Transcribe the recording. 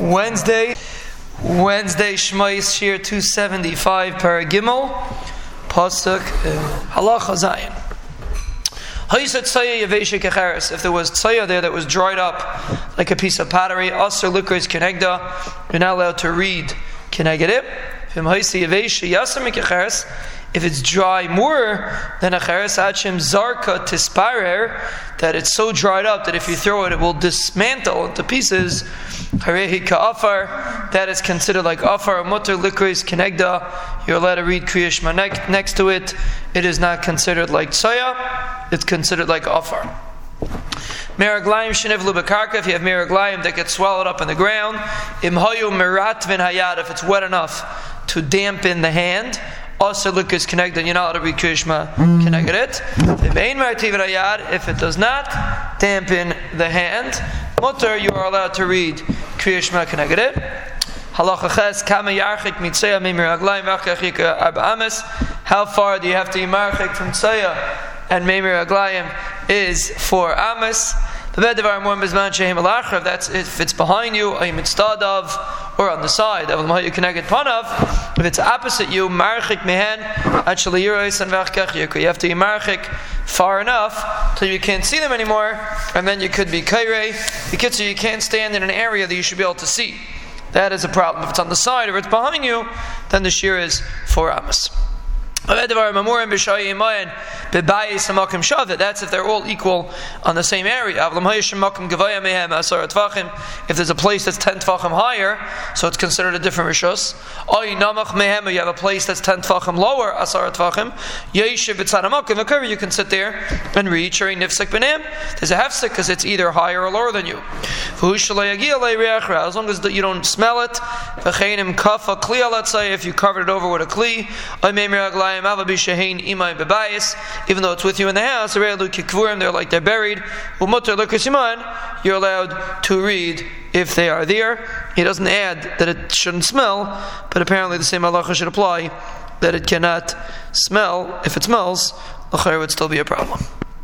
Wednesday, Wednesday Shmais Shir 275 Paragimel, Pasuk uh, Halacha Zayin. If there was tsaya there that was dried up like a piece of pottery, Asr Lukris Kenegda, you're not allowed to read Can I get Keneged if it's dry more than a cheres achim zarka tisparer, that it's so dried up that if you throw it, it will dismantle into pieces. Harehi ka'afar, that is considered like afar. Mutter likris kenegda, you're allowed to read kriyashma next to it. It is not considered like tsaya, it's considered like afar. Meraglayim shenivlu bekarka, if you have meraglayim that get swallowed up in the ground. Imhayu miratvin hayad, if it's wet enough to dampen the hand also look is connected, you're not allowed to read Krishma mm. connected it. If it does not dampen the hand, mutter, you are allowed to read Krishma connected it. Halacha ches, kama yarchik mitzaya mimir aglayim v'achachik arba ames. How far do you have to be marchik from tzaya and mimir aglayim is four ames. That's if it's behind you, or on the side. If it's opposite you, you have to be marchik far enough till you can't see them anymore, and then you could be kaire. Because you can't stand in an area that you should be able to see. That is a problem. If it's on the side or it's behind you, then the shiur is four amas. That's if they're all equal on the same area. If there's a place that's 10 tvachim higher, so it's considered a different rishus. You have a place that's 10 tvachim lower. You can sit there and read There's a hefsik because it's either higher or lower than you. As long as you don't smell it. If you covered it over with a kli even though it's with you in the house, they're like they're buried. You're allowed to read if they are there. He doesn't add that it shouldn't smell, but apparently the same halacha should apply that it cannot smell. If it smells, the would still be a problem.